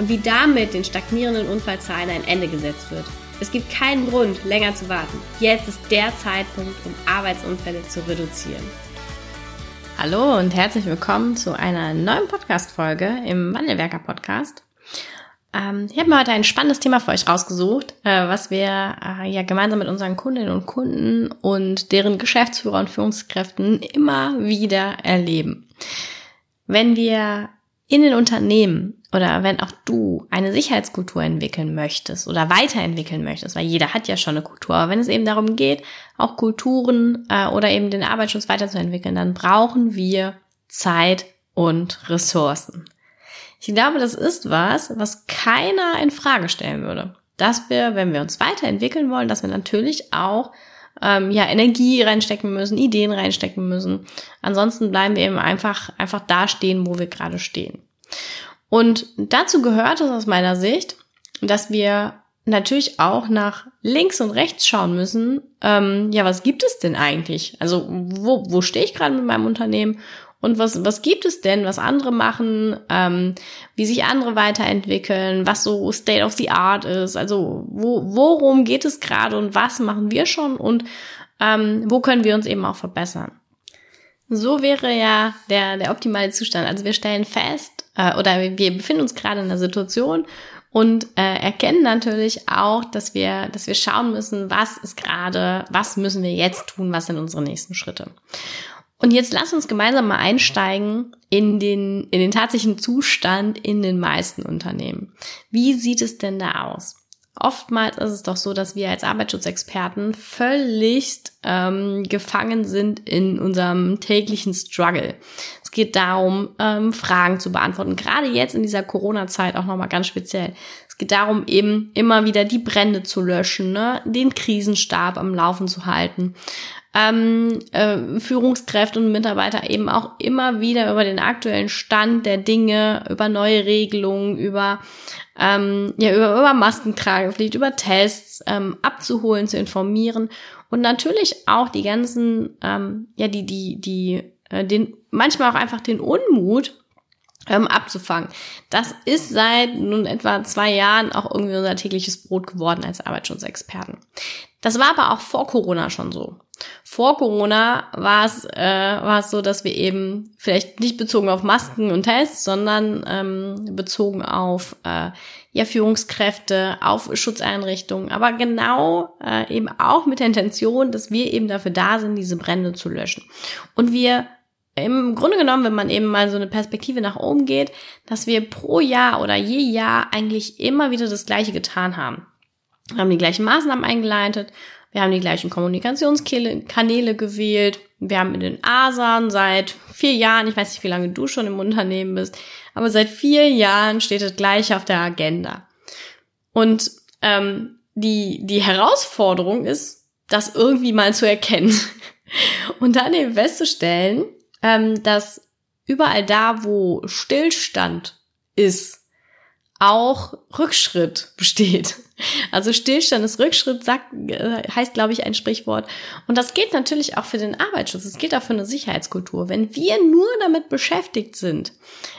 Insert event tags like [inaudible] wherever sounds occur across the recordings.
und wie damit den stagnierenden Unfallzahlen ein Ende gesetzt wird. Es gibt keinen Grund, länger zu warten. Jetzt ist der Zeitpunkt, um Arbeitsunfälle zu reduzieren. Hallo und herzlich willkommen zu einer neuen Podcast-Folge im Wandelwerker Podcast. Ähm, ich habe mir heute ein spannendes Thema für euch rausgesucht, äh, was wir äh, ja gemeinsam mit unseren Kundinnen und Kunden und deren Geschäftsführer und Führungskräften immer wieder erleben. Wenn wir in den Unternehmen oder wenn auch du eine Sicherheitskultur entwickeln möchtest oder weiterentwickeln möchtest, weil jeder hat ja schon eine Kultur, aber wenn es eben darum geht, auch Kulturen äh, oder eben den Arbeitsschutz weiterzuentwickeln, dann brauchen wir Zeit und Ressourcen. Ich glaube, das ist was, was keiner in Frage stellen würde. Dass wir, wenn wir uns weiterentwickeln wollen, dass wir natürlich auch ähm, ja Energie reinstecken müssen, Ideen reinstecken müssen. Ansonsten bleiben wir eben einfach einfach da stehen, wo wir gerade stehen. Und dazu gehört es aus meiner Sicht, dass wir natürlich auch nach links und rechts schauen müssen. Ähm, ja, was gibt es denn eigentlich? Also wo, wo stehe ich gerade mit meinem Unternehmen? Und was, was gibt es denn, was andere machen, ähm, wie sich andere weiterentwickeln, was so State of the Art ist, also wo, worum geht es gerade und was machen wir schon und ähm, wo können wir uns eben auch verbessern. So wäre ja der, der optimale Zustand. Also wir stellen fest, äh, oder wir befinden uns gerade in einer Situation und äh, erkennen natürlich auch, dass wir, dass wir schauen müssen, was ist gerade, was müssen wir jetzt tun, was sind unsere nächsten Schritte. Und jetzt lass uns gemeinsam mal einsteigen in den, in den tatsächlichen Zustand in den meisten Unternehmen. Wie sieht es denn da aus? Oftmals ist es doch so, dass wir als Arbeitsschutzexperten völlig ähm, gefangen sind in unserem täglichen Struggle. Es geht darum, ähm, Fragen zu beantworten. Gerade jetzt in dieser Corona-Zeit auch nochmal ganz speziell. Es geht darum, eben immer wieder die Brände zu löschen, ne? den Krisenstab am Laufen zu halten. Ähm, äh, Führungskräfte und Mitarbeiter eben auch immer wieder über den aktuellen Stand der Dinge, über neue Regelungen, über ähm, ja über, über Maskentragepflicht, über Tests ähm, abzuholen, zu informieren und natürlich auch die ganzen ähm, ja die die die äh, den manchmal auch einfach den Unmut ähm, abzufangen. Das ist seit nun etwa zwei Jahren auch irgendwie unser tägliches Brot geworden als Arbeitsschutzexperten. Das war aber auch vor Corona schon so. Vor Corona war es, äh, war es so, dass wir eben vielleicht nicht bezogen auf Masken und Tests, sondern ähm, bezogen auf äh, ja, Führungskräfte, auf Schutzeinrichtungen, aber genau äh, eben auch mit der Intention, dass wir eben dafür da sind, diese Brände zu löschen. Und wir im Grunde genommen, wenn man eben mal so eine Perspektive nach oben geht, dass wir pro Jahr oder je Jahr eigentlich immer wieder das Gleiche getan haben. Wir haben die gleichen Maßnahmen eingeleitet, wir haben die gleichen Kommunikationskanäle gewählt, wir haben in den ASAN seit vier Jahren, ich weiß nicht, wie lange du schon im Unternehmen bist, aber seit vier Jahren steht das Gleiche auf der Agenda. Und ähm, die, die Herausforderung ist, das irgendwie mal zu erkennen [laughs] und dann eben festzustellen, ähm, dass überall da, wo Stillstand ist, auch Rückschritt besteht. Also Stillstand ist Rückschritt, sagt, äh, heißt, glaube ich, ein Sprichwort. Und das gilt natürlich auch für den Arbeitsschutz. Es gilt auch für eine Sicherheitskultur. Wenn wir nur damit beschäftigt sind,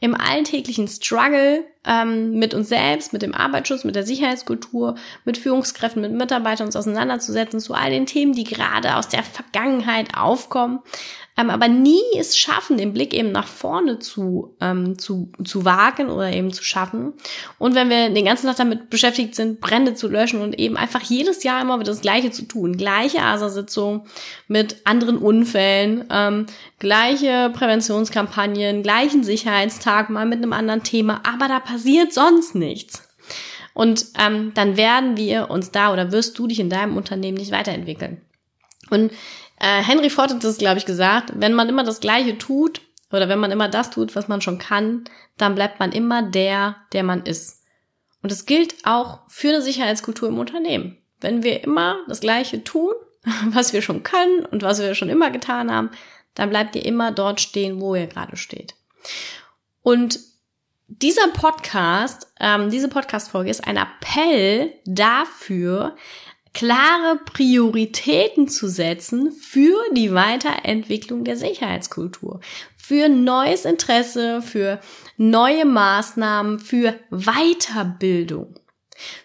im alltäglichen Struggle ähm, mit uns selbst, mit dem Arbeitsschutz, mit der Sicherheitskultur, mit Führungskräften, mit Mitarbeitern uns auseinanderzusetzen, zu all den Themen, die gerade aus der Vergangenheit aufkommen, ähm, aber nie es schaffen, den Blick eben nach vorne zu, ähm, zu, zu wagen oder eben zu schaffen. Und wenn wir den ganzen Tag damit beschäftigt sind, Brände zu löschen und eben einfach jedes Jahr immer wieder das Gleiche zu tun, gleiche ASA-Sitzung mit anderen Unfällen, ähm, gleiche Präventionskampagnen, gleichen Sicherheitstag, mal mit einem anderen Thema, aber da passiert sonst nichts. Und ähm, dann werden wir uns da oder wirst du dich in deinem Unternehmen nicht weiterentwickeln. Und äh, Henry Ford hat das, glaube ich, gesagt, wenn man immer das Gleiche tut oder wenn man immer das tut, was man schon kann, dann bleibt man immer der, der man ist. Und das gilt auch für eine Sicherheitskultur im Unternehmen. Wenn wir immer das Gleiche tun, [laughs] was wir schon können und was wir schon immer getan haben, dann bleibt ihr immer dort stehen, wo ihr gerade steht. Und dieser Podcast, ähm, diese Podcast-Folge ist ein Appell dafür, klare Prioritäten zu setzen für die Weiterentwicklung der Sicherheitskultur, für neues Interesse, für neue Maßnahmen, für Weiterbildung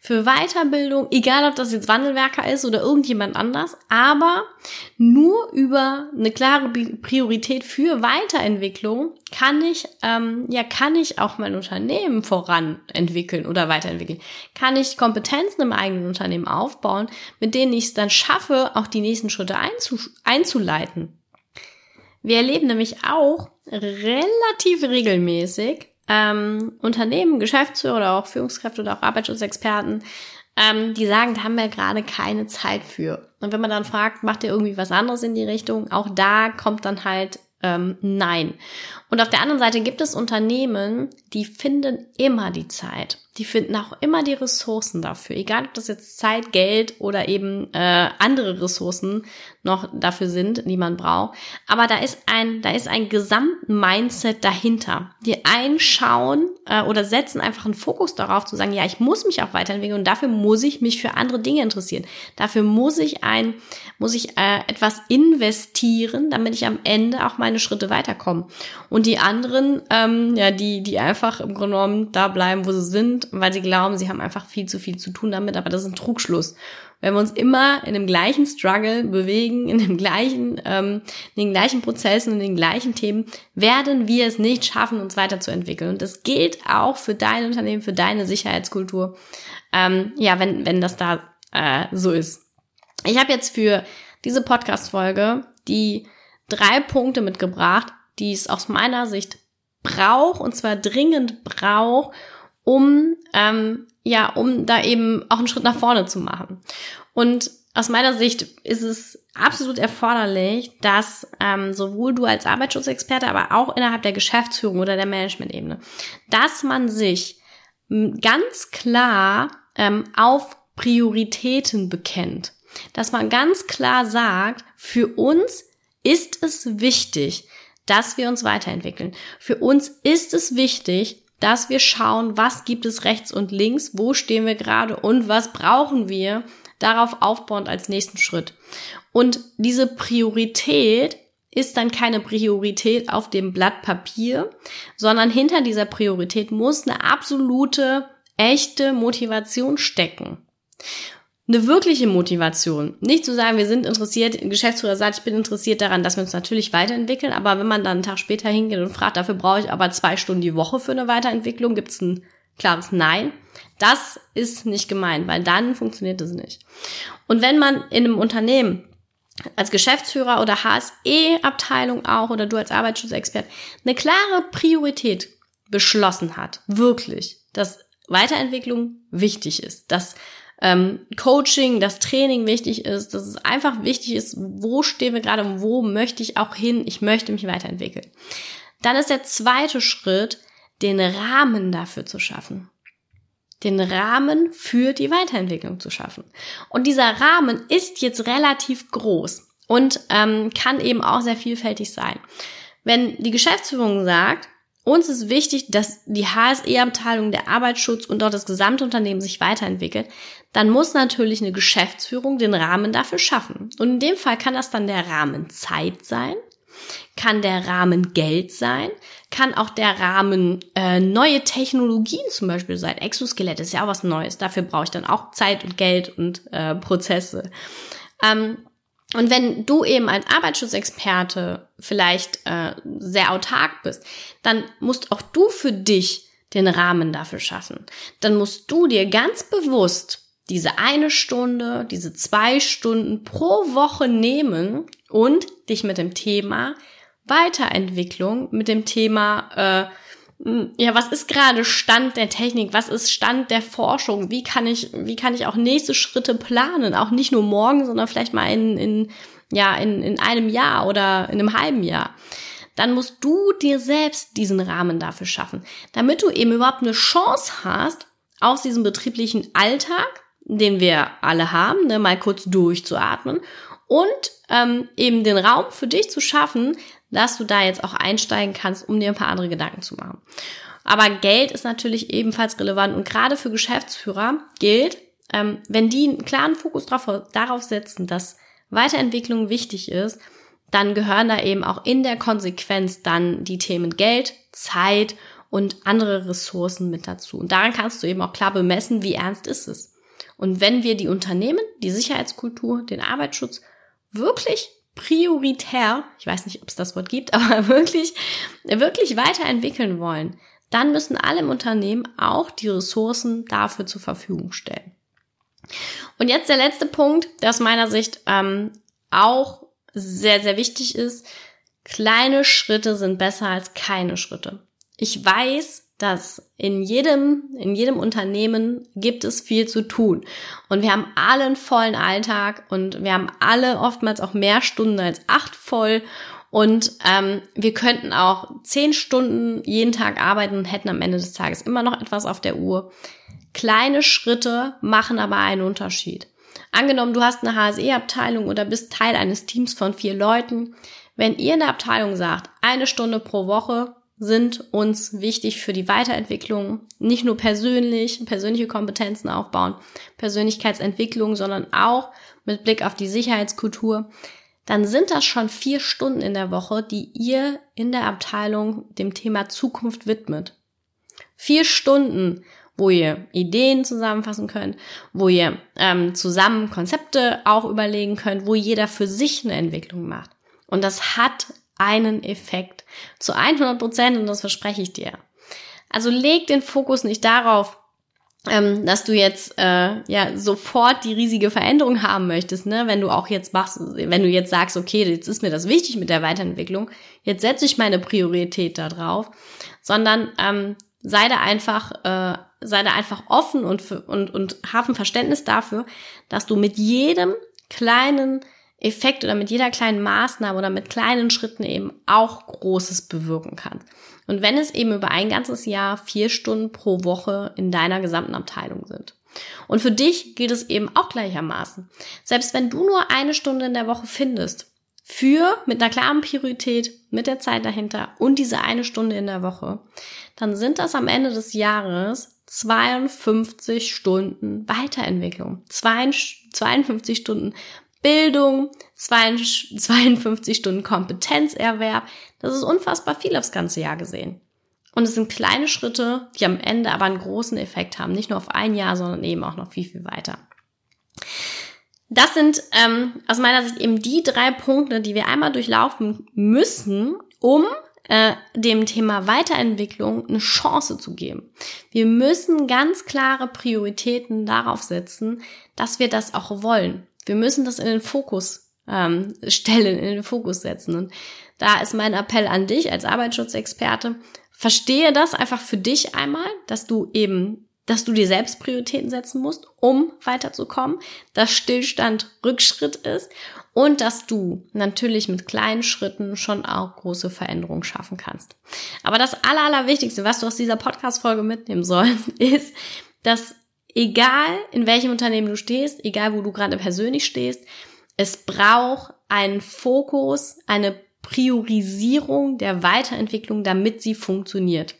für Weiterbildung, egal ob das jetzt Wandelwerker ist oder irgendjemand anders, aber nur über eine klare Priorität für Weiterentwicklung kann ich, ähm, ja, kann ich auch mein Unternehmen voranentwickeln oder weiterentwickeln. Kann ich Kompetenzen im eigenen Unternehmen aufbauen, mit denen ich es dann schaffe, auch die nächsten Schritte einzu einzuleiten. Wir erleben nämlich auch relativ regelmäßig, ähm, Unternehmen, Geschäftsführer oder auch Führungskräfte oder auch Arbeitsschutzexperten, ähm, die sagen, da haben wir gerade keine Zeit für. Und wenn man dann fragt, macht ihr irgendwie was anderes in die Richtung, auch da kommt dann halt ähm, Nein. Und auf der anderen Seite gibt es Unternehmen, die finden immer die Zeit. Die finden auch immer die Ressourcen dafür. Egal, ob das jetzt Zeit, Geld oder eben äh, andere Ressourcen noch dafür sind, die man braucht. Aber da ist ein, da ist ein Gesamtmindset dahinter. Die einschauen äh, oder setzen einfach einen Fokus darauf zu sagen, ja, ich muss mich auch weiterentwickeln und dafür muss ich mich für andere Dinge interessieren. Dafür muss ich ein, muss ich äh, etwas investieren, damit ich am Ende auch meine Schritte weiterkomme. Und die anderen, ähm, ja, die, die einfach im Grunde genommen da bleiben, wo sie sind, weil sie glauben, sie haben einfach viel zu viel zu tun damit, aber das ist ein Trugschluss. Wenn wir uns immer in dem gleichen Struggle bewegen, in dem gleichen, ähm, in den gleichen Prozessen, in den gleichen Themen, werden wir es nicht schaffen, uns weiterzuentwickeln. Und das gilt auch für dein Unternehmen, für deine Sicherheitskultur. Ähm, ja, wenn, wenn das da äh, so ist. Ich habe jetzt für diese Podcast-Folge die drei Punkte mitgebracht, die es aus meiner Sicht braucht, und zwar dringend braucht, um ähm, ja, um da eben auch einen Schritt nach vorne zu machen. Und aus meiner Sicht ist es absolut erforderlich, dass ähm, sowohl du als Arbeitsschutzexperte, aber auch innerhalb der Geschäftsführung oder der Managementebene, dass man sich ganz klar ähm, auf Prioritäten bekennt. Dass man ganz klar sagt, für uns ist es wichtig, dass wir uns weiterentwickeln. Für uns ist es wichtig, dass wir schauen, was gibt es rechts und links, wo stehen wir gerade und was brauchen wir darauf aufbauend als nächsten Schritt. Und diese Priorität ist dann keine Priorität auf dem Blatt Papier, sondern hinter dieser Priorität muss eine absolute, echte Motivation stecken eine wirkliche Motivation. Nicht zu sagen, wir sind interessiert, ein Geschäftsführer sagt, ich bin interessiert daran, dass wir uns natürlich weiterentwickeln, aber wenn man dann einen Tag später hingeht und fragt, dafür brauche ich aber zwei Stunden die Woche für eine Weiterentwicklung, gibt es ein klares Nein. Das ist nicht gemeint, weil dann funktioniert es nicht. Und wenn man in einem Unternehmen als Geschäftsführer oder HSE-Abteilung auch oder du als Arbeitsschutzexpert eine klare Priorität beschlossen hat, wirklich, dass Weiterentwicklung wichtig ist, dass ähm, Coaching, das Training wichtig ist, dass es einfach wichtig ist, wo stehen wir gerade und wo möchte ich auch hin, ich möchte mich weiterentwickeln. Dann ist der zweite Schritt, den Rahmen dafür zu schaffen. Den Rahmen für die Weiterentwicklung zu schaffen. Und dieser Rahmen ist jetzt relativ groß und ähm, kann eben auch sehr vielfältig sein. Wenn die Geschäftsführung sagt, uns ist wichtig, dass die HSE-Abteilung, der Arbeitsschutz und dort das gesamte Unternehmen sich weiterentwickelt. Dann muss natürlich eine Geschäftsführung den Rahmen dafür schaffen. Und in dem Fall kann das dann der Rahmen Zeit sein, kann der Rahmen Geld sein, kann auch der Rahmen äh, neue Technologien zum Beispiel sein. Exoskelett ist ja auch was Neues. Dafür brauche ich dann auch Zeit und Geld und äh, Prozesse. Ähm, und wenn du eben als Arbeitsschutzexperte vielleicht äh, sehr autark bist, dann musst auch du für dich den Rahmen dafür schaffen. Dann musst du dir ganz bewusst diese eine Stunde, diese zwei Stunden pro Woche nehmen und dich mit dem Thema Weiterentwicklung, mit dem Thema äh, ja, was ist gerade Stand der Technik? Was ist Stand der Forschung? Wie kann ich, wie kann ich auch nächste Schritte planen? Auch nicht nur morgen, sondern vielleicht mal in, in, ja, in, in einem Jahr oder in einem halben Jahr. Dann musst du dir selbst diesen Rahmen dafür schaffen, damit du eben überhaupt eine Chance hast, aus diesem betrieblichen Alltag, den wir alle haben, ne, mal kurz durchzuatmen und ähm, eben den Raum für dich zu schaffen, dass du da jetzt auch einsteigen kannst, um dir ein paar andere Gedanken zu machen. Aber Geld ist natürlich ebenfalls relevant und gerade für Geschäftsführer gilt, ähm, wenn die einen klaren Fokus drauf, darauf setzen, dass Weiterentwicklung wichtig ist, dann gehören da eben auch in der Konsequenz dann die Themen Geld, Zeit und andere Ressourcen mit dazu. Und daran kannst du eben auch klar bemessen, wie ernst ist es. Und wenn wir die Unternehmen, die Sicherheitskultur, den Arbeitsschutz wirklich prioritär, ich weiß nicht, ob es das Wort gibt, [laughs] aber wirklich, wirklich weiterentwickeln wollen, dann müssen alle im Unternehmen auch die Ressourcen dafür zur Verfügung stellen. Und jetzt der letzte Punkt, der aus meiner Sicht ähm, auch sehr, sehr wichtig ist. Kleine Schritte sind besser als keine Schritte. Ich weiß, dass in jedem, in jedem Unternehmen gibt es viel zu tun. Und wir haben alle einen vollen Alltag und wir haben alle oftmals auch mehr Stunden als acht voll. Und ähm, wir könnten auch zehn Stunden jeden Tag arbeiten und hätten am Ende des Tages immer noch etwas auf der Uhr. Kleine Schritte machen aber einen Unterschied. Angenommen, du hast eine HSE-Abteilung oder bist Teil eines Teams von vier Leuten. Wenn ihr in der Abteilung sagt, eine Stunde pro Woche sind uns wichtig für die Weiterentwicklung, nicht nur persönlich, persönliche Kompetenzen aufbauen, Persönlichkeitsentwicklung, sondern auch mit Blick auf die Sicherheitskultur, dann sind das schon vier Stunden in der Woche, die ihr in der Abteilung dem Thema Zukunft widmet. Vier Stunden, wo ihr Ideen zusammenfassen könnt, wo ihr ähm, zusammen Konzepte auch überlegen könnt, wo jeder für sich eine Entwicklung macht. Und das hat einen Effekt. Zu 100 Prozent und das verspreche ich dir. Also leg den Fokus nicht darauf, ähm, dass du jetzt äh, ja sofort die riesige Veränderung haben möchtest, ne? Wenn du auch jetzt machst, wenn du jetzt sagst, okay, jetzt ist mir das wichtig mit der Weiterentwicklung, jetzt setze ich meine Priorität da drauf, sondern ähm, sei da einfach, äh, sei da einfach offen und, und, und hab ein Verständnis dafür, dass du mit jedem kleinen Effekt oder mit jeder kleinen Maßnahme oder mit kleinen Schritten eben auch Großes bewirken kannst. Und wenn es eben über ein ganzes Jahr vier Stunden pro Woche in deiner gesamten Abteilung sind. Und für dich gilt es eben auch gleichermaßen. Selbst wenn du nur eine Stunde in der Woche findest, für mit einer klaren Priorität, mit der Zeit dahinter und diese eine Stunde in der Woche, dann sind das am Ende des Jahres 52 Stunden Weiterentwicklung, 52 Stunden Bildung, 52 Stunden Kompetenzerwerb. Das ist unfassbar viel aufs ganze Jahr gesehen. Und es sind kleine Schritte, die am Ende aber einen großen Effekt haben. Nicht nur auf ein Jahr, sondern eben auch noch viel, viel weiter. Das sind ähm, aus meiner Sicht eben die drei Punkte, die wir einmal durchlaufen müssen, um äh, dem Thema Weiterentwicklung eine Chance zu geben. Wir müssen ganz klare Prioritäten darauf setzen, dass wir das auch wollen. Wir müssen das in den Fokus ähm, [laughs] stellen, in den Fokus setzen. Und da ist mein Appell an dich als Arbeitsschutzexperte. Verstehe das einfach für dich einmal, dass du eben, dass du dir selbst Prioritäten setzen musst, um weiterzukommen, dass Stillstand Rückschritt ist und dass du natürlich mit kleinen Schritten schon auch große Veränderungen schaffen kannst. Aber das Aller, Allerwichtigste, was du aus dieser Podcast-Folge mitnehmen sollst, [laughs] ist, dass egal in welchem Unternehmen du stehst, egal wo du gerade persönlich stehst, es braucht einen Fokus, eine Priorisierung der Weiterentwicklung, damit sie funktioniert.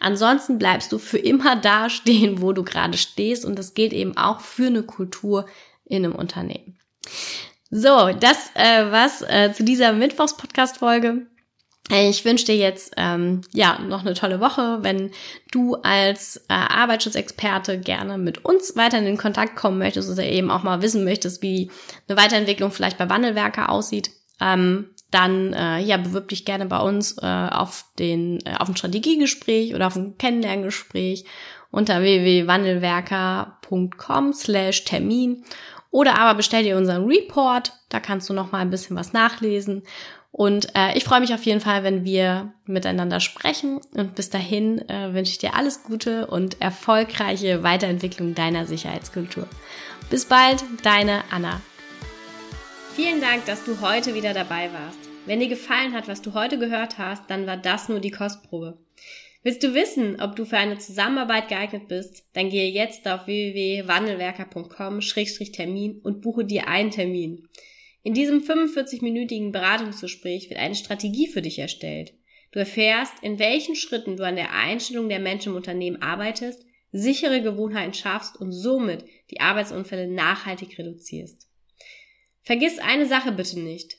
Ansonsten bleibst du für immer [laughs] da stehen, wo du gerade stehst und das gilt eben auch für eine Kultur in einem Unternehmen. So, das äh, was äh, zu dieser Mittwochs-Podcast-Folge. Ich wünsche dir jetzt ähm, ja noch eine tolle Woche. Wenn du als äh, Arbeitsschutzexperte gerne mit uns weiter in den Kontakt kommen möchtest oder eben auch mal wissen möchtest, wie eine Weiterentwicklung vielleicht bei Wandelwerker aussieht, ähm, dann äh, ja bewirb dich gerne bei uns äh, auf den äh, auf ein Strategiegespräch oder auf ein Kennenlerngespräch unter www.wandelwerker.com/termin oder aber bestell dir unseren Report, da kannst du noch mal ein bisschen was nachlesen und äh, ich freue mich auf jeden Fall, wenn wir miteinander sprechen. Und bis dahin äh, wünsche ich dir alles Gute und erfolgreiche Weiterentwicklung deiner Sicherheitskultur. Bis bald, deine Anna. Vielen Dank, dass du heute wieder dabei warst. Wenn dir gefallen hat, was du heute gehört hast, dann war das nur die Kostprobe. Willst du wissen, ob du für eine Zusammenarbeit geeignet bist? Dann gehe jetzt auf www.wandelwerker.com-termin und buche dir einen Termin. In diesem 45-minütigen Beratungsgespräch wird eine Strategie für dich erstellt. Du erfährst, in welchen Schritten du an der Einstellung der Menschen im Unternehmen arbeitest, sichere Gewohnheiten schaffst und somit die Arbeitsunfälle nachhaltig reduzierst. Vergiss eine Sache bitte nicht.